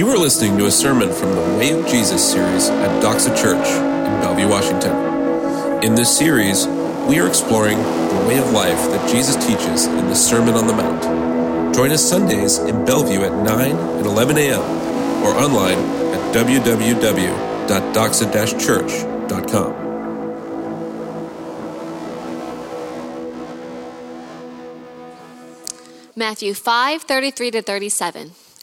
You are listening to a sermon from the Way of Jesus series at Doxa Church in Bellevue, Washington. In this series, we are exploring the way of life that Jesus teaches in the Sermon on the Mount. Join us Sundays in Bellevue at 9 and 11 a.m. or online at www.doxa-church.com. Matthew 5 33 to 37.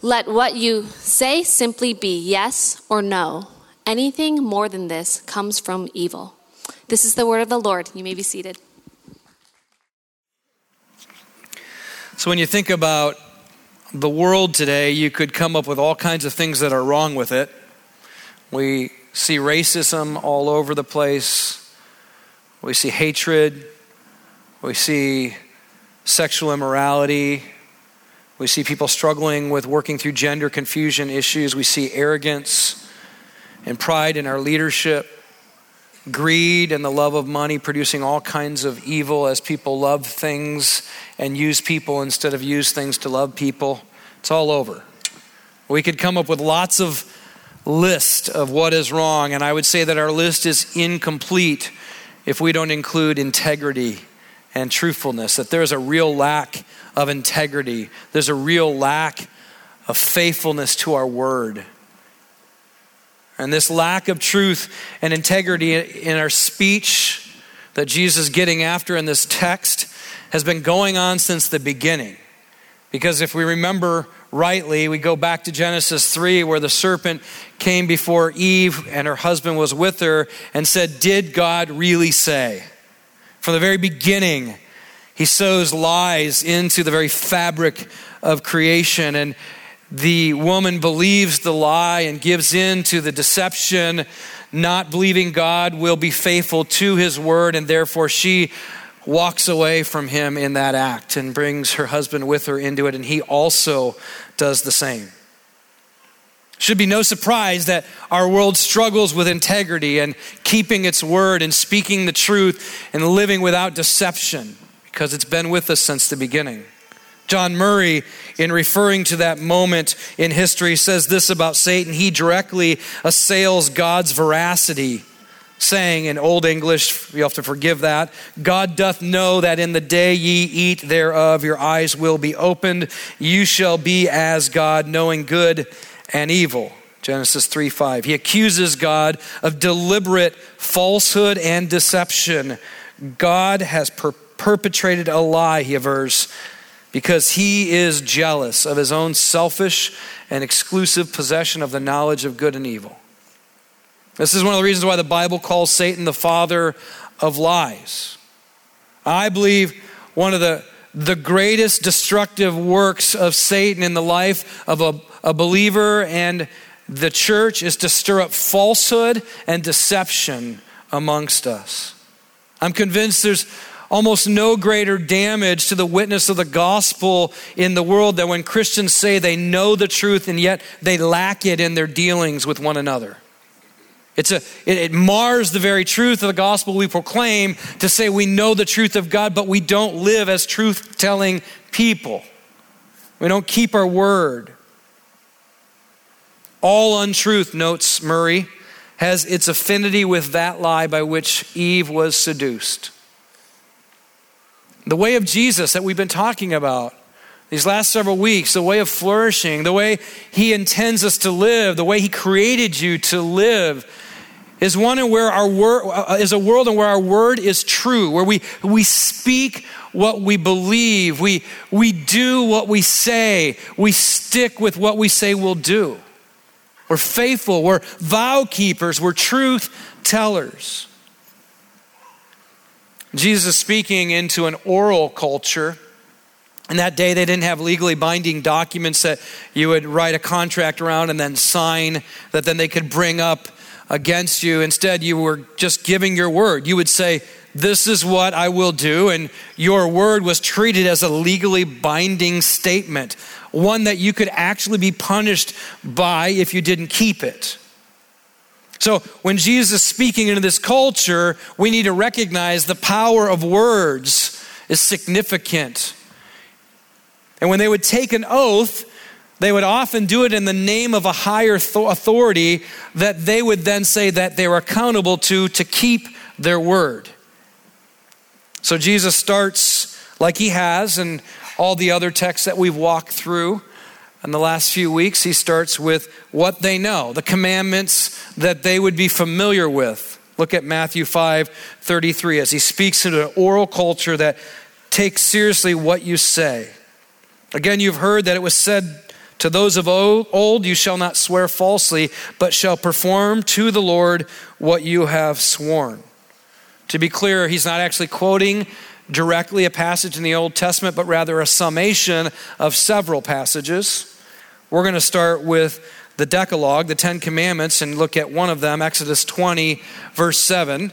Let what you say simply be yes or no. Anything more than this comes from evil. This is the word of the Lord. You may be seated. So, when you think about the world today, you could come up with all kinds of things that are wrong with it. We see racism all over the place, we see hatred, we see sexual immorality, we see people struggling with working through gender confusion issues, we see arrogance and pride in our leadership greed and the love of money producing all kinds of evil as people love things and use people instead of use things to love people. It's all over. We could come up with lots of list of what is wrong and I would say that our list is incomplete if we don't include integrity and truthfulness that there's a real lack of integrity. There's a real lack of faithfulness to our word. And this lack of truth and integrity in our speech that Jesus is getting after in this text has been going on since the beginning. Because if we remember rightly, we go back to Genesis 3, where the serpent came before Eve and her husband was with her and said, Did God really say? From the very beginning, he sows lies into the very fabric of creation. And the woman believes the lie and gives in to the deception, not believing God will be faithful to his word, and therefore she walks away from him in that act and brings her husband with her into it, and he also does the same. Should be no surprise that our world struggles with integrity and keeping its word and speaking the truth and living without deception because it's been with us since the beginning. John Murray, in referring to that moment in history, says this about Satan. He directly assails God's veracity, saying in Old English, you have to forgive that God doth know that in the day ye eat thereof, your eyes will be opened. You shall be as God, knowing good and evil. Genesis 3 5. He accuses God of deliberate falsehood and deception. God has per- perpetrated a lie, he avers because he is jealous of his own selfish and exclusive possession of the knowledge of good and evil. This is one of the reasons why the Bible calls Satan the father of lies. I believe one of the, the greatest destructive works of Satan in the life of a, a believer and the church is to stir up falsehood and deception amongst us. I'm convinced there's almost no greater damage to the witness of the gospel in the world than when Christians say they know the truth and yet they lack it in their dealings with one another. It's a, it, it mars the very truth of the gospel we proclaim to say we know the truth of God, but we don't live as truth telling people. We don't keep our word. All untruth, notes Murray, has its affinity with that lie by which Eve was seduced. The way of Jesus that we've been talking about these last several weeks, the way of flourishing, the way He intends us to live, the way He created you to live, is one in where our word uh, is a world in where our word is true, where we we speak what we believe, we we do what we say, we stick with what we say we'll do. We're faithful, we're vow keepers, we're truth tellers. Jesus speaking into an oral culture. In that day, they didn't have legally binding documents that you would write a contract around and then sign, that then they could bring up against you. Instead, you were just giving your word. You would say, This is what I will do. And your word was treated as a legally binding statement, one that you could actually be punished by if you didn't keep it. So, when Jesus is speaking into this culture, we need to recognize the power of words is significant. And when they would take an oath, they would often do it in the name of a higher authority that they would then say that they were accountable to to keep their word. So Jesus starts like he has in all the other texts that we've walked through in the last few weeks. He starts with what they know, the commandments that they would be familiar with. Look at Matthew 5 33 as he speaks to an oral culture that takes seriously what you say. Again, you've heard that it was said to those of old, you shall not swear falsely, but shall perform to the Lord what you have sworn. To be clear, he's not actually quoting directly a passage in the Old Testament, but rather a summation of several passages. We're going to start with the Decalogue, the Ten Commandments, and look at one of them, Exodus 20, verse 7.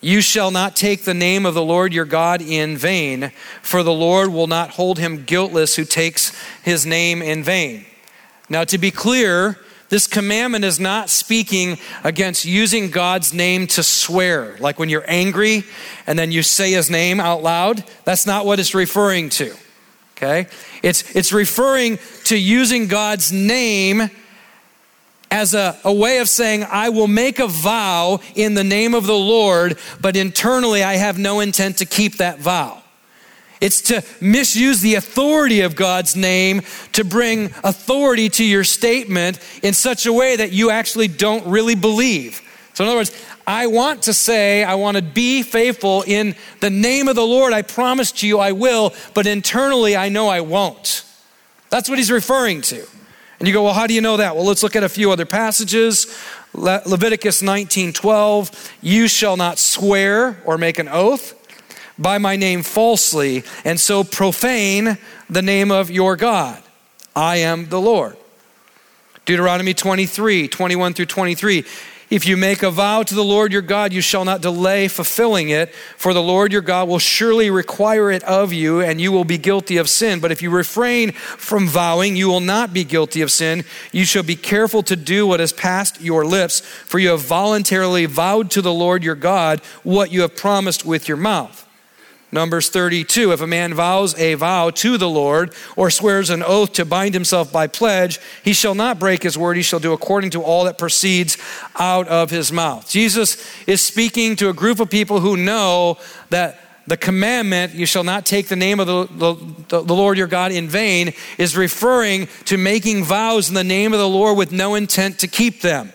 You shall not take the name of the Lord your God in vain, for the Lord will not hold him guiltless who takes his name in vain. Now, to be clear, this commandment is not speaking against using God's name to swear, like when you're angry and then you say his name out loud. That's not what it's referring to. Okay? It's, it's referring to using God's name as a, a way of saying, I will make a vow in the name of the Lord, but internally I have no intent to keep that vow. It's to misuse the authority of God's name to bring authority to your statement in such a way that you actually don't really believe. So, in other words, I want to say, I want to be faithful in the name of the Lord. I promise to you I will, but internally I know I won't. That's what he's referring to. And you go, well, how do you know that? Well, let's look at a few other passages. Le- Leviticus 19 12, you shall not swear or make an oath by my name falsely, and so profane the name of your God. I am the Lord. Deuteronomy 23 21 through 23. If you make a vow to the Lord your God, you shall not delay fulfilling it, for the Lord your God will surely require it of you, and you will be guilty of sin. But if you refrain from vowing, you will not be guilty of sin. You shall be careful to do what has passed your lips, for you have voluntarily vowed to the Lord your God what you have promised with your mouth. Numbers 32 If a man vows a vow to the Lord or swears an oath to bind himself by pledge, he shall not break his word. He shall do according to all that proceeds out of his mouth. Jesus is speaking to a group of people who know that the commandment, you shall not take the name of the, the, the, Lord your God in vain, is referring to making vows in the name of the Lord with no intent to keep them.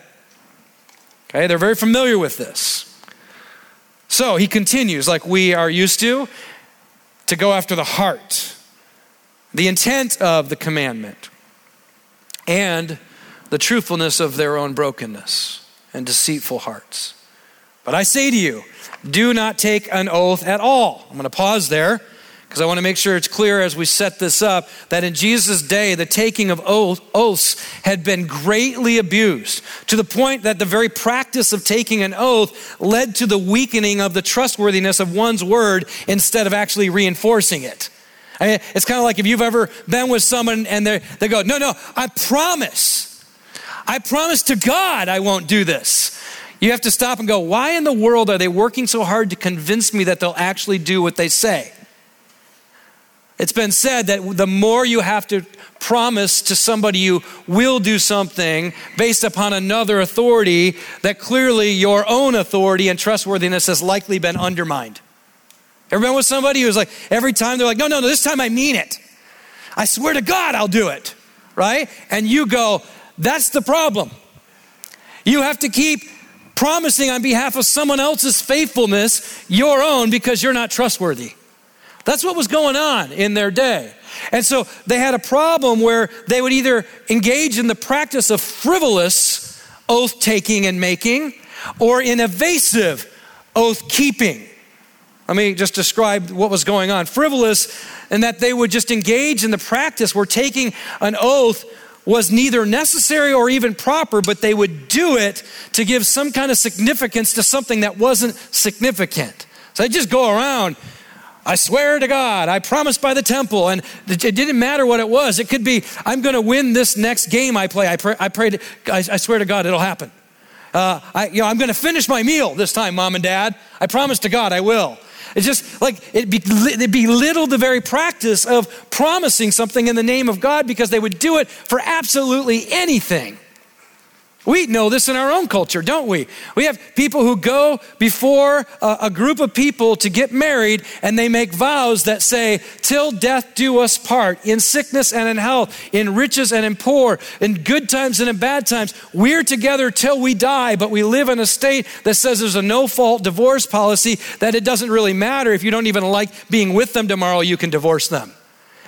Okay, they're very familiar with this. So he continues, like we are used to, to go after the heart, the intent of the commandment, and the truthfulness of their own brokenness and deceitful hearts. But I say to you, do not take an oath at all. I'm going to pause there because I want to make sure it's clear as we set this up that in Jesus' day, the taking of oath, oaths had been greatly abused to the point that the very practice of taking an oath led to the weakening of the trustworthiness of one's word instead of actually reinforcing it. I mean, it's kind of like if you've ever been with someone and they they go, No, no, I promise. I promise to God I won't do this. You have to stop and go, Why in the world are they working so hard to convince me that they'll actually do what they say? It's been said that the more you have to promise to somebody you will do something based upon another authority, that clearly your own authority and trustworthiness has likely been undermined. Ever been with somebody who's like, every time they're like, no, no, no, this time I mean it. I swear to God I'll do it, right? And you go, that's the problem. You have to keep promising on behalf of someone else's faithfulness your own because you're not trustworthy. That's what was going on in their day. And so they had a problem where they would either engage in the practice of frivolous oath taking and making or in evasive oath keeping. Let me just describe what was going on. Frivolous, in that they would just engage in the practice where taking an oath was neither necessary or even proper, but they would do it to give some kind of significance to something that wasn't significant. So they just go around. I swear to God, I promised by the temple, and it didn't matter what it was. It could be, I'm going to win this next game I play. I, pray, I prayed, I, I swear to God, it'll happen. Uh, I, you know, I'm going to finish my meal this time, mom and dad. I promise to God I will. It's just like it, it belittled the very practice of promising something in the name of God because they would do it for absolutely anything. We know this in our own culture, don't we? We have people who go before a, a, group of people to get married and they make vows that say, Till death do us part, in sickness and in health, in riches and in poor, in good times and in bad times. We're together till we die, but we live in a state that says there's a no fault divorce policy that it doesn't really matter if you don't even like being with them tomorrow, you can divorce them.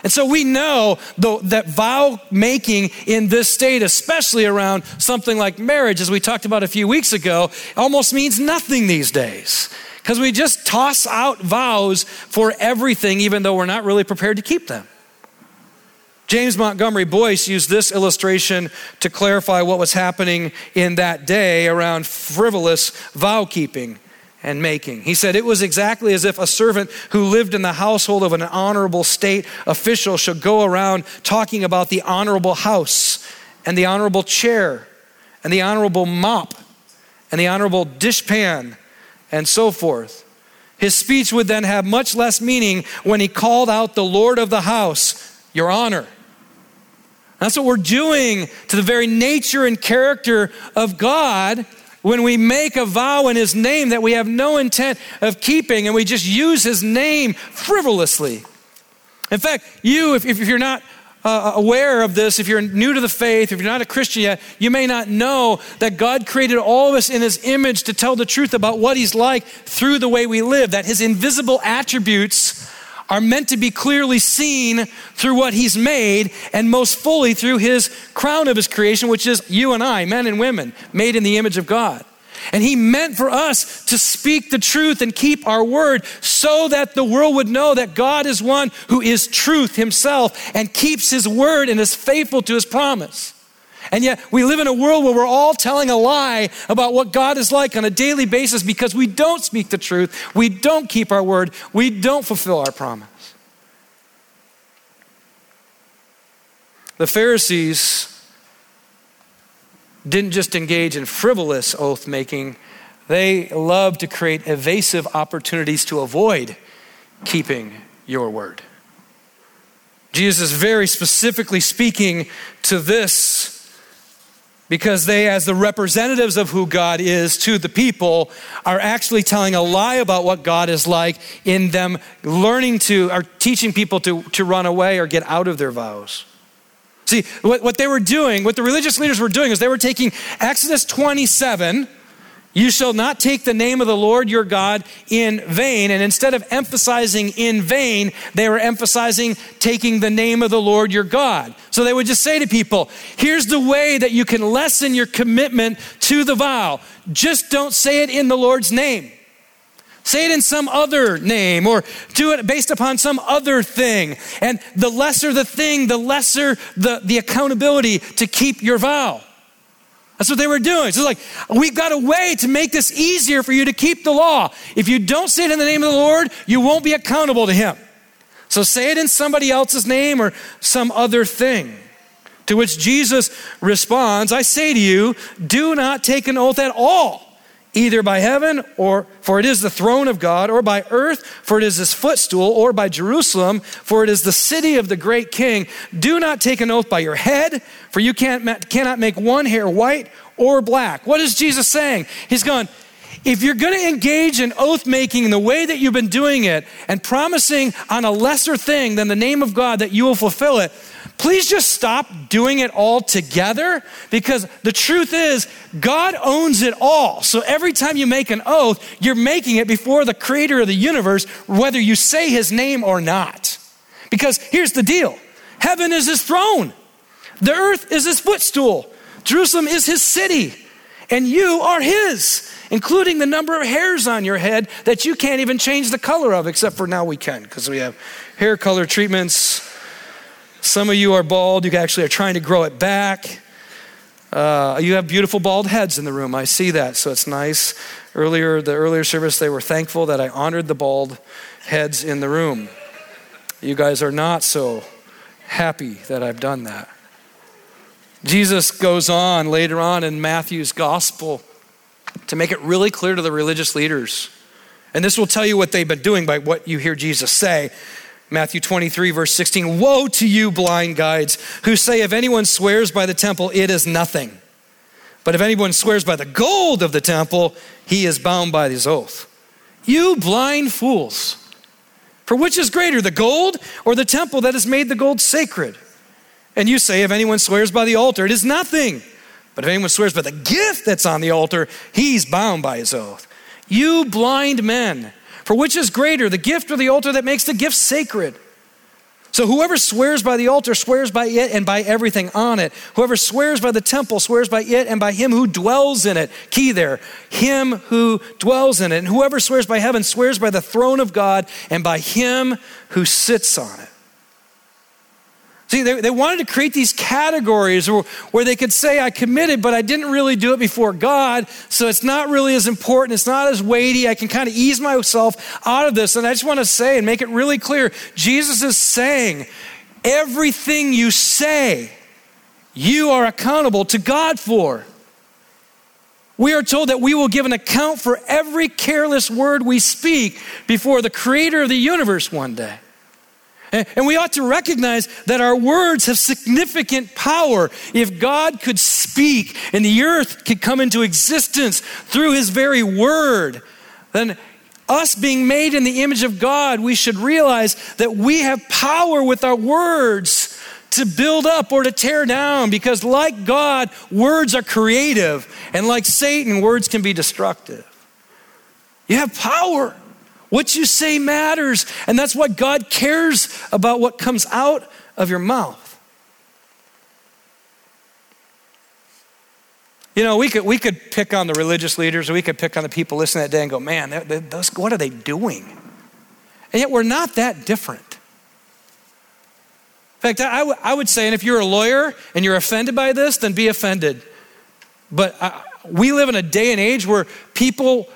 And so we know the, that vow making in this state, especially around something like marriage, as we talked about a few weeks ago, almost means nothing these days. Because we just toss out vows for everything, even though we're not really prepared to keep them. James Montgomery Boice used this illustration to clarify what was happening in that day around frivolous vow keeping and making. He said it was exactly as if a servant who lived in the household of an honorable state official should go around talking about the honorable house and the honorable chair and the honorable mop and the honorable dishpan and so forth. His speech would then have much less meaning when he called out the Lord of the house, Your Honor. That's what we're doing to the very nature and character of God when we make a vow in His name that we have no intent of keeping and we just use His name frivolously. In fact, you, if, if you're not uh, aware of this, if you're new to the faith, if you're not a Christian yet, you may not know that God created all of us in His image to tell the truth about what He's like through the way we live, that His invisible attributes are meant to be clearly seen through what He's made and most fully through His crown of His creation, which is you and I, men and women, made in the image of God. And He meant for us to speak the truth and keep our word so that the world would know that God is one who is truth Himself and keeps His word and is faithful to His promise. And yet, we live in a world where we're all telling a lie about what God is like on a daily basis because we don't speak the truth, we don't keep our word, we don't fulfill our promise. The Pharisees didn't just engage in frivolous oath making, they loved to create evasive opportunities to avoid keeping your word. Jesus is very specifically speaking to this because they, as the representatives of who God is to the people, are actually telling a lie about what God is like in them learning to, or teaching people to, to run away or get out of their vows. See, what, what they were doing, what the religious leaders were doing, is they were taking Exodus 27 you shall not take the name of the Lord your God in vain. And instead of emphasizing in vain, they were emphasizing taking the name of the Lord your God. So they would just say to people, here's the way that you can lessen your commitment to the vow. Just don't say it in the Lord's name. Say it in some other name or do it based upon some other thing. And the lesser the thing, the lesser the, the accountability to keep your vow. That's what they were doing. So it's like, we've got a way to make this easier for you to keep the law. If you don't say it in the name of the Lord, you won't be accountable to Him. So say it in somebody else's name or some other thing. To which Jesus responds, I say to you, do not take an oath at all either by heaven or for it is the throne of God or by earth for it is his footstool or by Jerusalem for it is the city of the great king. Do not take an oath by your head for you can't cannot make one hair white or black. What is Jesus saying? He's going if you're going to engage in oath making in the way that you've been doing it and promising on a lesser thing than the name of God that you will fulfill it please just stop doing it all together because the truth is, God owns it all. So every time you make an oath, you're making it before the creator of the universe, whether you say his name or not. Because here's the deal heaven is his throne, the earth is his footstool, Jerusalem is his city, and you are his. Including the number of hairs on your head that you can't even change the color of, except for now we can, because we have hair color treatments Some of you are bald. You actually are trying to grow it back. Uh, you have beautiful bald heads in the room. I see that, so it's nice. Earlier, the earlier service, they were thankful that I honored the bald heads in the room. You guys are not so happy that I've done that. Jesus goes on later on in Matthew's gospel to make it really clear to the religious leaders. And this will tell you what they've been doing by what you hear Jesus say. Matthew 23, verse 16 Woe to you, blind guides, who say, If anyone swears by the temple, it is nothing. But if anyone swears by the gold of the temple, he is bound by his oath. You blind fools! For which is greater, the gold or the temple that has made the gold sacred? And you say, If anyone swears by the altar, it is nothing. But if anyone swears by the gift that's on the altar, he's bound by his oath. You blind men, for which is greater, the gift or the altar that makes the gift sacred? So whoever swears by the altar swears by it and by everything on it. Whoever swears by the temple swears by it and by him who dwells in it. Key there, him who dwells in it. And whoever swears by heaven swears by the throne of God and by him who sits on it. See, they, they wanted to create these categories where, where they could say, I committed, but I didn't really do it before God, so it's not really as important. It's not as weighty. I can kind of ease myself out of this. And I just want to say and make it really clear Jesus is saying, everything you say, you are accountable to God for. We are told that we will give an account for every careless word we speak before the creator of the universe one day. And we ought to recognize that our words have significant power. If God could speak and the earth could come into existence through his very word, then us being made in the image of God, we should realize that we have power with our words to build up or to tear down because, like God, words are creative, and like Satan, words can be destructive. You have power. What you say matters. And that's why God cares about what comes out of your mouth. You know, we could, we could pick on the religious leaders, or we could pick on the people listening that day and go, man, they're, they're, those, what are they doing? And yet we're not that different. In fact, I, w- I would say, and if you're a lawyer and you're offended by this, then be offended. But I, uh, we live in a day and age where people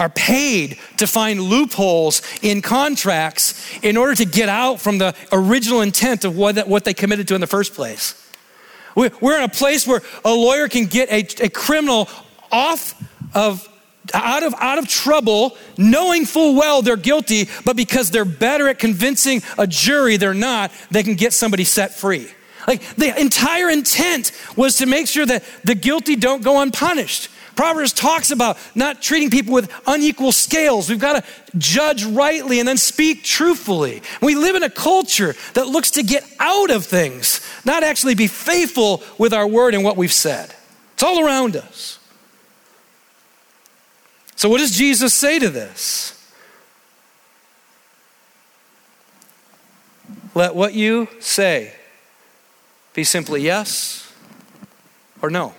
are paid to find loopholes in contracts in order to get out from the original intent of what, what they committed to in the first place. We're in a place where a lawyer can get a, a criminal off of out of out of trouble knowing full well they're guilty but because they're better at convincing a jury they're not they can get somebody set free like the entire intent was to make sure that the guilty don't go unpunished Proverbs talks about not treating people with unequal scales. We've got to judge rightly and then speak truthfully. We live in a culture that looks to get out of things, not actually be faithful with our word and what we've said. It's all around us. So, what does Jesus say to this? Let what you say be simply yes or no.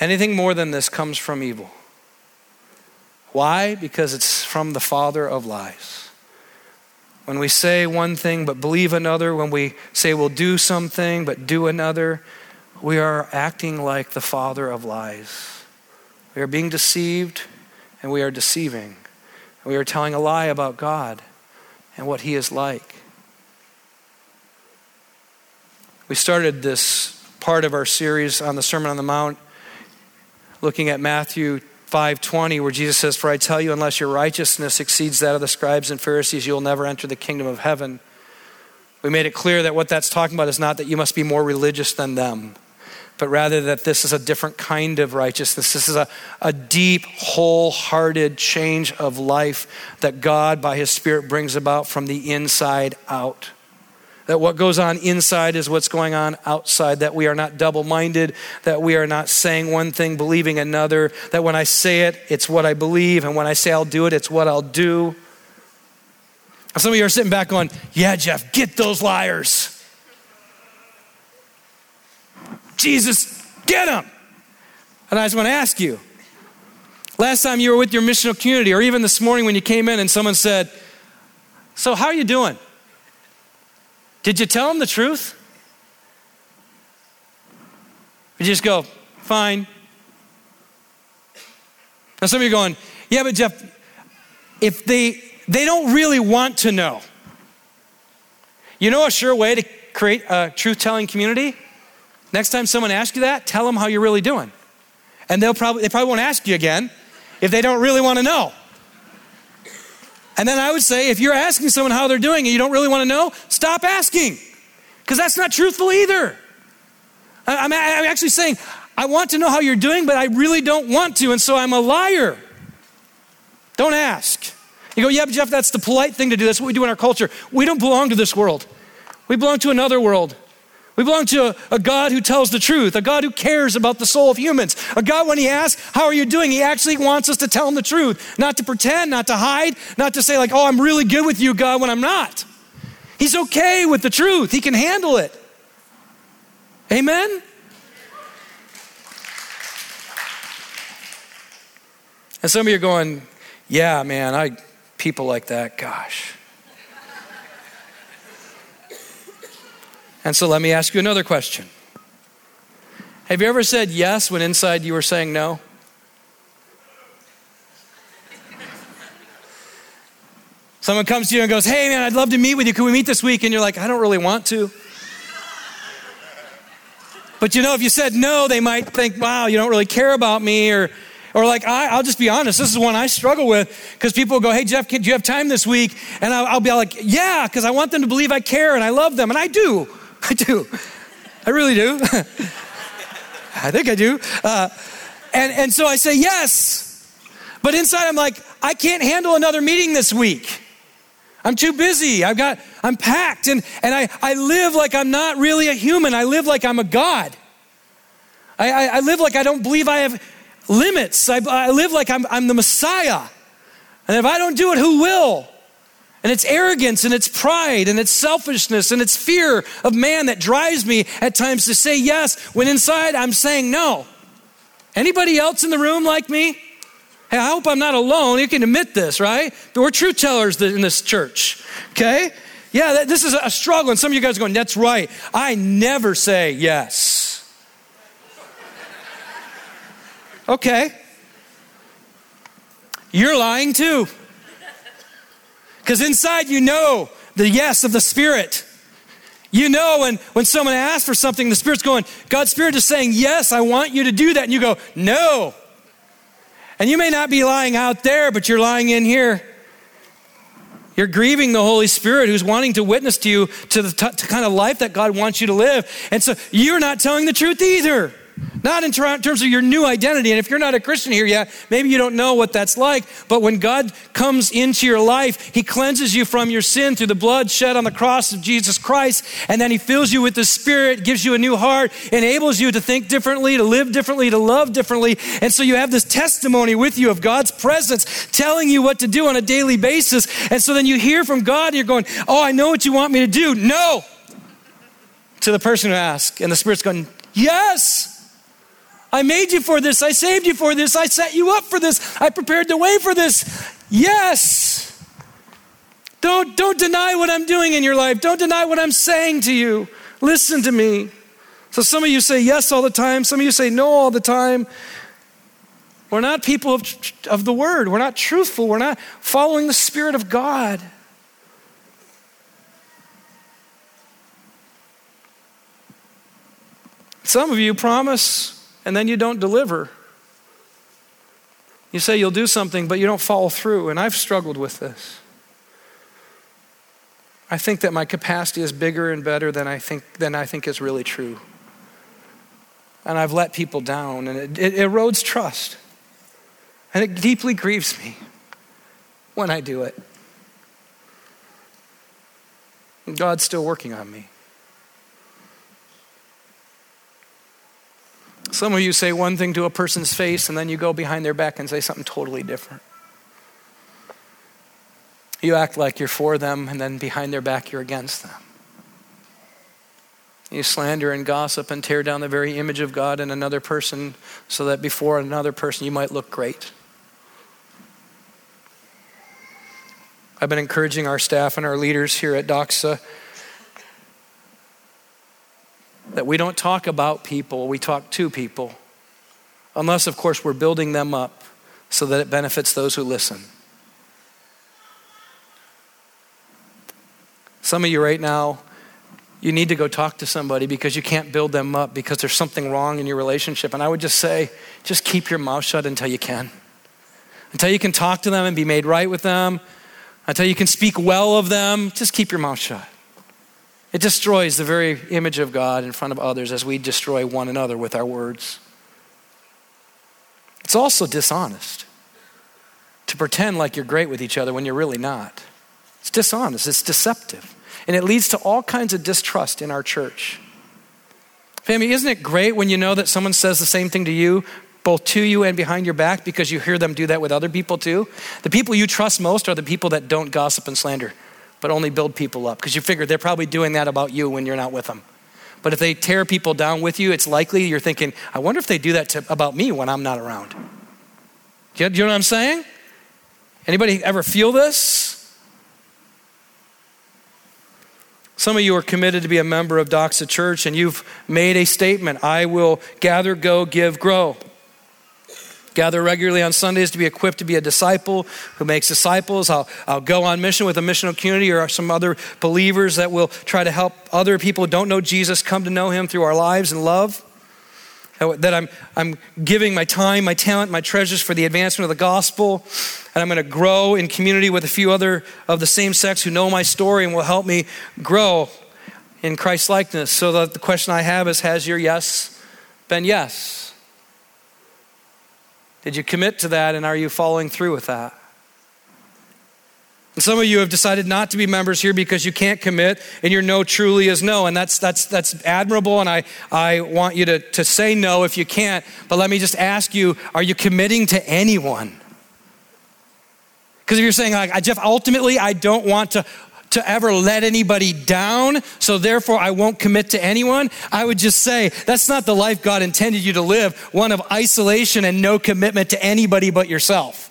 Anything more than this comes from evil. Why? Because it's from the father of lies. When we say one thing but believe another, when we say we'll do something but do another, we are acting like the father of lies. We are being deceived and we are deceiving. We are telling a lie about God and what He is like. We started this part of our series on the Sermon on the Mount looking at Matthew 5:20 where Jesus says for I tell you unless your righteousness exceeds that of the scribes and Pharisees you'll never enter the kingdom of heaven. We made it clear that what that's talking about is not that you must be more religious than them, but rather that this is a different kind of righteousness. This is a, a deep, wholehearted change of life that God, by His Spirit, brings about from the inside out that what goes on inside is what's going on outside, that we are not double minded, that we are not saying one thing, believing another, that when I say it, it's what I believe, and when I say I'll do it, it's what I'll do. Some of you are sitting back going, Yeah, Jeff, get those liars. Jesus, get them. And I just want to ask you last time you were with your missional community, or even this morning when you came in and someone said, So, how are you doing? Did you tell them the truth? You just go, fine. Now some of you are going, yeah, but Jeff, if they they don't really want to know. You know a sure way to create a truth-telling community? Next time someone asks you that, tell them how you're really doing. And they'll probably they probably won't ask you again if they don't really want to know. And then I would say if you're asking someone how they're doing and you don't really want to know, stop asking. Because that's not truthful either. I'm, actually saying, I want to know how you're doing, but I really don't want to, and so I'm a liar. Don't ask. You go, yeah, but Jeff, that's the polite thing to do. That's what we do in our culture. We don't belong to this world, we belong to another world. We belong to a, a, God who tells the truth, a God who cares about the soul of humans, a God, when He asks, How are you doing? He actually wants us to tell Him the truth, not to pretend, not to hide, not to say, like, Oh, I'm really good with you, God, when I'm not. He's okay with the truth, He can handle it. Amen? And some of you are going, Yeah, man, I people like that, gosh. And so let me ask you another question. Have you ever said yes when inside you were saying no? Someone comes to you and goes, Hey, man, I'd love to meet with you. Can we meet this week? And you're like, I don't really want to. But you know, if you said no, they might think, Wow, you don't really care about me, or or like, I, will just be honest, this is one I struggle with because people go, hey, Jeff, can, do you have time this week? And I'll, I'll be like, yeah, because I want them to believe I care and I love them. And I do. I do. I really do. I think I do. Uh, and, and so I say yes. But inside I'm like, I can't handle another meeting this week. I'm too busy. I've got, I'm packed. And, and I, I live like I'm not really a human. I live like I'm a God. I, I, I live like I don't believe I have limits. I, I live like I'm, I'm the Messiah. And if I don't do it, who will? And it's arrogance and it's pride and it's selfishness and it's fear of man that drives me at times to say yes when inside I'm saying no. Anybody else in the room like me? Hey, I hope I'm not alone. You can admit this, right? We're truth tellers in this church, okay? Yeah, this is a struggle. And some of you guys are going, that's right. I never say yes. Okay. You're lying too. Because inside you know the yes of the Spirit. You know when, when someone asks for something, the Spirit's going, God's Spirit is saying, Yes, I want you to do that. And you go, No. And you may not be lying out there, but you're lying in here. You're grieving the Holy Spirit who's wanting to witness to you to the t- to kind of life that God wants you to live. And so you're not telling the truth either. Not in terms of your new identity. And if you're not a Christian here yet, maybe you don't know what that's like. But when God comes into your life, He cleanses you from your sin through the blood shed on the cross of Jesus Christ. And then He fills you with the Spirit, gives you a new heart, enables you to think differently, to live differently, to love differently. And so you have this testimony with you of God's presence telling you what to do on a daily basis. And so then you hear from God and you're going, Oh, I know what you want me to do. No. To the person who asks. And the Spirit's going, Yes. I made you for this. I saved you for this. I set you up for this. I prepared the way for this. Yes. Don't, don't deny what I'm doing in your life. Don't deny what I'm saying to you. Listen to me. So some of you say yes all the time. Some of you say no all the time. We're not people of, of the word. We're not truthful. We're not following the Spirit of God. Some of you promise and then you don't deliver. You say you'll do something, but you don't follow through. And I've struggled with this. I think that my capacity is bigger and better than I think, than I think is really true. And I've let people down, and it, it erodes trust. And it deeply grieves me when I do it. God's still working on me. Some of you say one thing to a person's face and then you go behind their back and say something totally different. You act like you're for them and then behind their back you're against them. You slander and gossip and tear down the very image of God in another person so that before another person you might look great. I've been encouraging our staff and our leaders here at Doxa that we don't talk about people, we talk to people. Unless, of course, we're building them up so that it benefits those who listen. Some of you right now, you need to go talk to somebody because you can't build them up because there's something wrong in your relationship. And I would just say, just keep your mouth shut until you can. Until you can talk to them and be made right with them, until you can speak well of them, just keep your mouth shut. It destroys the very image of God in front of others as we destroy one another with our words. It's also dishonest to pretend like you're great with each other when you're really not. It's dishonest, it's deceptive. And it leads to all kinds of distrust in our church. Family, isn't it great when you know that someone says the same thing to you, both to you and behind your back, because you hear them do that with other people too? The people you trust most are the people that don't gossip and slander, but only build people up, because you figure they're probably doing that about you when you're not with them. But if they tear people down with you, it's likely you're thinking, I wonder if they do that to, about me when I'm not around. Do you, you know what I'm saying? Anybody ever feel this? Some of you are committed to be a member of Doxa Church and you've made a statement I will gather, go, give, grow. Gather regularly on Sundays to be equipped to be a disciple who makes disciples. I'll, I'll go on mission with a missional community or some other believers that will try to help other people who don't know Jesus come to know him through our lives and love that I'm, I'm giving my time, my talent, my treasures for the advancement of the gospel. And I'm going to grow in community with a few other of the same sex who know my story and will help me grow in Christ likeness. So that the question I have is Has your yes been yes? Did you commit to that and are you following through with that? And some of you have decided not to be members here because you can't commit and your no truly is no. And that's, that's, that's admirable. And I, I want you to, to say no if you can't. But let me just ask you are you committing to anyone? Because if you're saying, like, Jeff, ultimately, I don't want to to ever let anybody down, so therefore I won't commit to anyone, I would just say that's not the life God intended you to live, one of isolation and no commitment to anybody but yourself.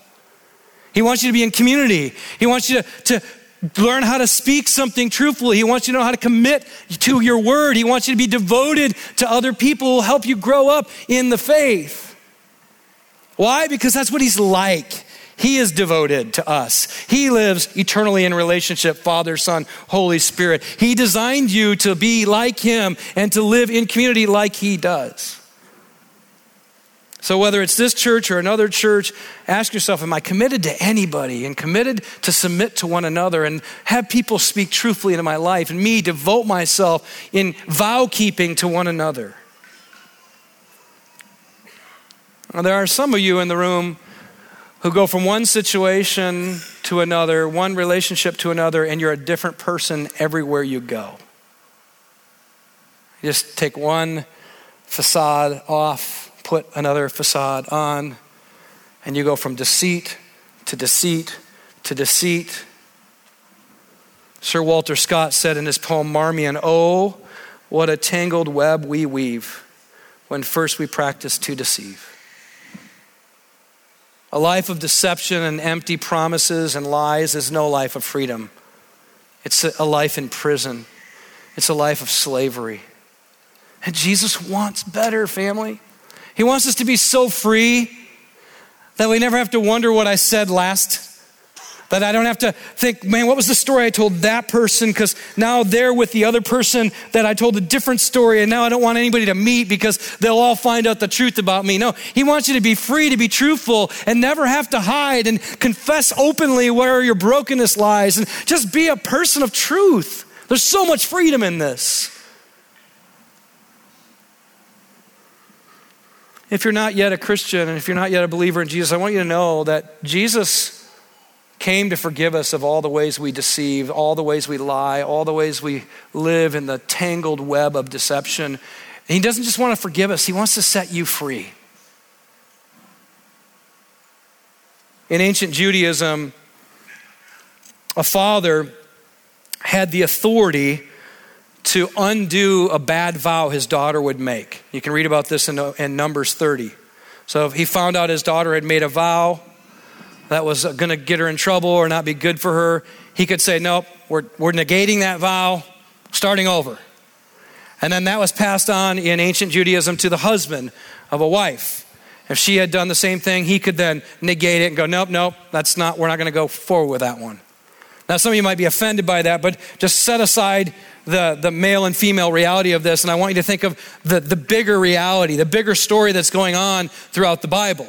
He wants you to be in community. He wants you to, to learn how to speak something truthfully. He wants you to know how to commit to your word. He wants you to be devoted to other people who will help you grow up in the faith. Why? Because that's what he's like. He is devoted to us. He lives eternally in relationship, Father, Son, Holy Spirit. He designed you to be like Him and to live in community like He does. So, whether it's this church or another church, ask yourself Am I committed to anybody and committed to submit to one another and have people speak truthfully into my life and me devote myself in vow keeping to one another? Now, there are some of you in the room who go from one situation to another, one relationship to another, and you're a different person everywhere you go. You just take one facade off put another facade on, and you go from deceit to deceit to deceit. Sir Walter Scott said in his poem Marmion, Oh, what a tangled web we weave when first we practice to deceive. A life of deception and empty promises and lies is no life of freedom. It's a life in prison, it's a life of slavery. And Jesus wants better, family. He wants us to be so free that we never have to wonder what I said last. That I don't have to think, man, what was the story I told that person? Because now they're with the other person that I told a different story, and now I don't want anybody to meet because they'll all find out the truth about me. No, He wants you to be free, to be truthful, and never have to hide and confess openly where your brokenness lies, and just be a person of truth. There's so much freedom in this. If you're not yet a Christian and if you're not yet a believer in Jesus, I want you to know that Jesus came to forgive us of all the ways we deceive, all the ways we lie, all the ways we live in the tangled web of deception. And he doesn't just want to forgive us, he wants to set you free. In ancient Judaism, a father had the authority to undo a bad vow his daughter would make. You can read about this in, in Numbers 30. So he found out his daughter had made a vow that was going to get her in trouble or not be good for her, he could say, Nope, we're, we're negating that vow, starting over. And then that was passed on in ancient Judaism to the husband of a wife. If she had done the same thing, he could then negate it and go, nope, nope, that's not, we're not going to go forward with that one. Now, some of you might be offended by that, but just set aside the, the male and female reality of this, and I want you to think of the, the bigger reality, the bigger story that's going on throughout the Bible.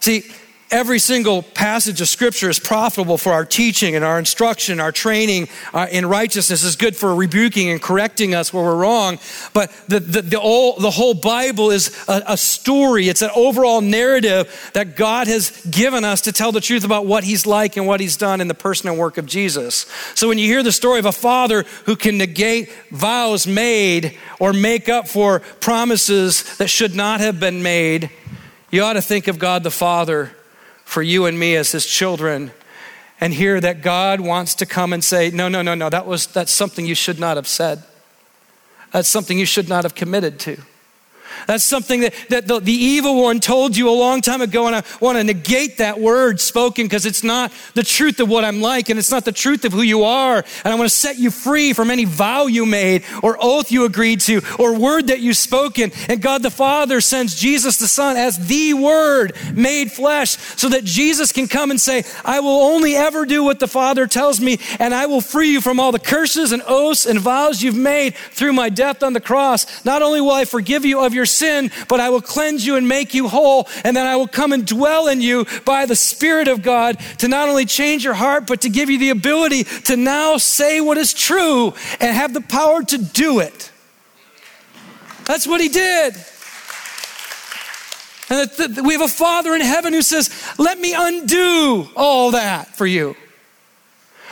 See, every single passage of scripture is profitable for our teaching and our instruction, our training uh, in righteousness is good for rebuking and correcting us where we're wrong. But the, the, the, whole, the whole Bible is a, a story. It's an overall narrative that God has given us to tell the truth about what he's like and what he's done in the person and work of Jesus. So when you hear the story of a father who can negate vows made or make up for promises that should not have been made, you ought to think of God the Father for you and me as his children and hear that God wants to come and say, no, no, no, no, that was, that's something you should not have said. That's something you should not have committed to. That's something that, that the, the, evil one told you a long time ago, and I want to negate that word spoken because it's not the truth of what I'm like, and it's not the truth of who you are. And I want to set you free from any vow you made, or oath you agreed to, or word that you spoken. And God the Father sends Jesus the Son as the Word made flesh, so that Jesus can come and say, I will only ever do what the Father tells me, and I will free you from all the curses and oaths and vows you've made through my death on the cross. Not only will I forgive you of your sin, but I will cleanse you and make you whole. And then I will come and dwell in you by the Spirit of God to not only change your heart, but to give you the ability to now say what is true and have the power to do it. That's what he did. And that we have a Father in heaven who says, Let me undo all that for you.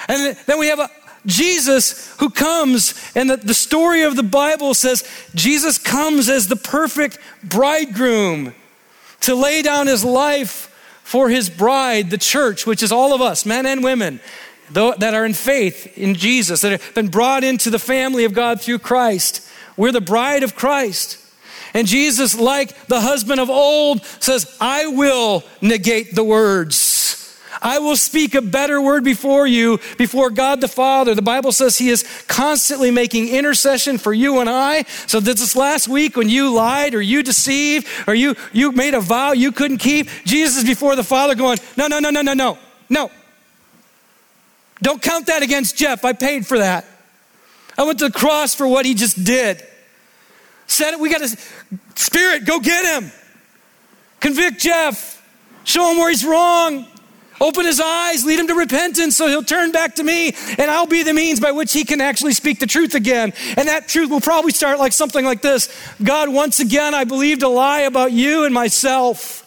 And then we have a, Jesus who comes, and the, the story of the Bible says Jesus comes as the perfect bridegroom to lay down his life for his bride, the church, which is all of us, men and women, that are in faith in Jesus, that have been brought into the family of God through Christ. We're the bride of Christ. And Jesus, like the husband of old, says, I will negate the words. I will speak a better word before you, before God the Father. The Bible says He is constantly making intercession for you and I. So this last week when you lied or you deceived or you, you made a vow you couldn't keep, Jesus is before the Father going, no, no, no, no, no, no, no. Don't count that against Jeff. I paid for that. I went to the cross for what he just did. Said it, we got to, Spirit, go get him. Convict Jeff. Show him where he's wrong. Open his eyes, lead him to repentance so he'll turn back to me, and I'll be the means by which he can actually speak the truth again. And that truth will probably start like something like this God, once again, I believed a lie about you and myself.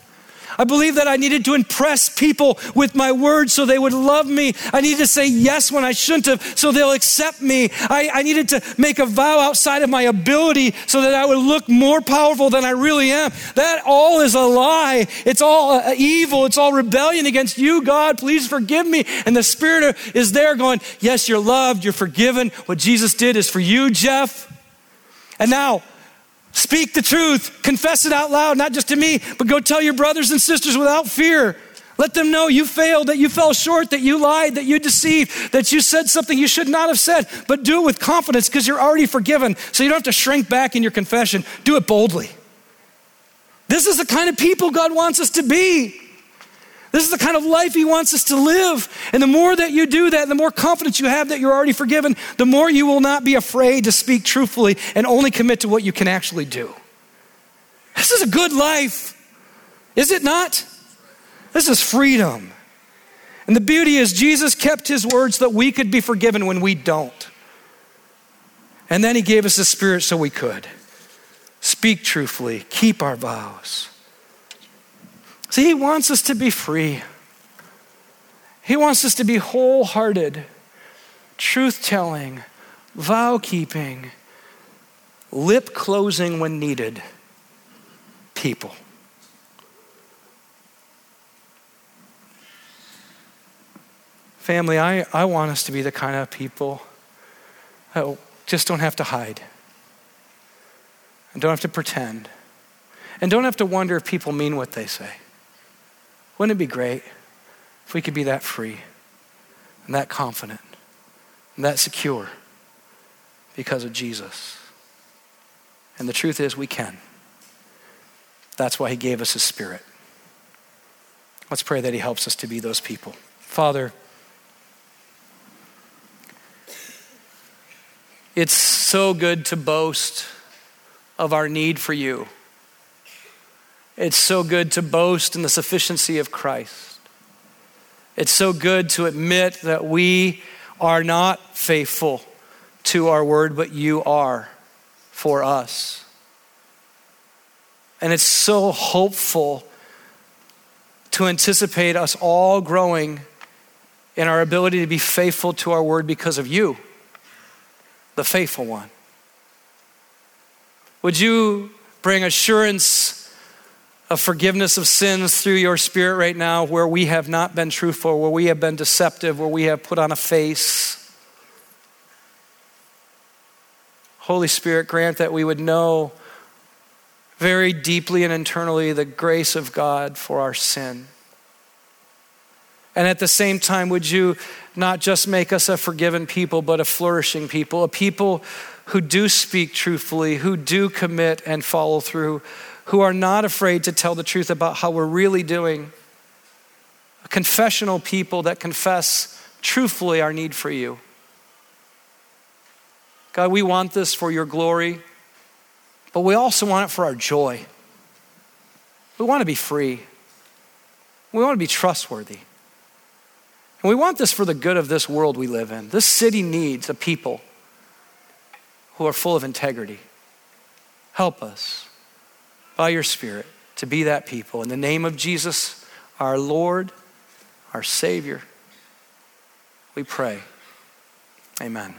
I believe that I needed to impress people with my words so they would love me. I needed to say yes when I shouldn't have so they'll accept me. I, I needed to make a vow outside of my ability so that I would look more powerful than I really am. That all is a lie. It's all uh, evil. It's all rebellion against you, God. Please forgive me. And the Spirit is there going, Yes, you're loved. You're forgiven. What Jesus did is for you, Jeff. And now, Speak the truth. Confess it out loud, not just to me, but go tell your brothers and sisters without fear. Let them know you failed, that you fell short, that you lied, that you deceived, that you said something you should not have said. But do it with confidence because you're already forgiven. So you don't have to shrink back in your confession. Do it boldly. This is the kind of people God wants us to be. This is the kind of life He wants us to live. And the more that you do that, the more confidence you have that you're already forgiven, the more you will not be afraid to speak truthfully and only commit to what you can actually do. This is a good life, is it not? This is freedom. And the beauty is, Jesus kept His words that we could be forgiven when we don't. And then He gave us the Spirit so we could speak truthfully, keep our vows. See, He wants us to be free. He wants us to be wholehearted, truth telling, vow keeping, lip closing when needed people. Family, I, I want us to be the kind of people that just don't have to hide and don't have to pretend and don't have to wonder if people mean what they say. Wouldn't it be great if we could be that free and that confident and that secure because of Jesus? And the truth is, we can. That's why He gave us His Spirit. Let's pray that He helps us to be those people. Father, it's so good to boast of our need for you. It's so good to boast in the sufficiency of Christ. It's so good to admit that we are not faithful to our word, but you are for us. And it's so hopeful to anticipate us all growing in our ability to be faithful to our word because of you, the faithful one. Would you bring assurance of forgiveness of sins through your spirit right now where we have not been truthful, where we have been deceptive, where we have put on a face? Holy Spirit, grant that we would know very deeply and internally the grace of God for our sin. And at the same time, would you not just make us a forgiven people, but a flourishing people, a people who do speak truthfully, who do commit and follow through, who are not afraid to tell the truth about how we're really doing, a confessional people that confess truthfully our need for you. God, we want this for your glory, but we also want it for our joy. We want to be free. We want to be trustworthy. And we want this for the good of this world we live in. This city needs a people who are full of integrity. Help us by your Spirit to be that people. In the name of Jesus, our Lord, our Savior, we pray. Amen.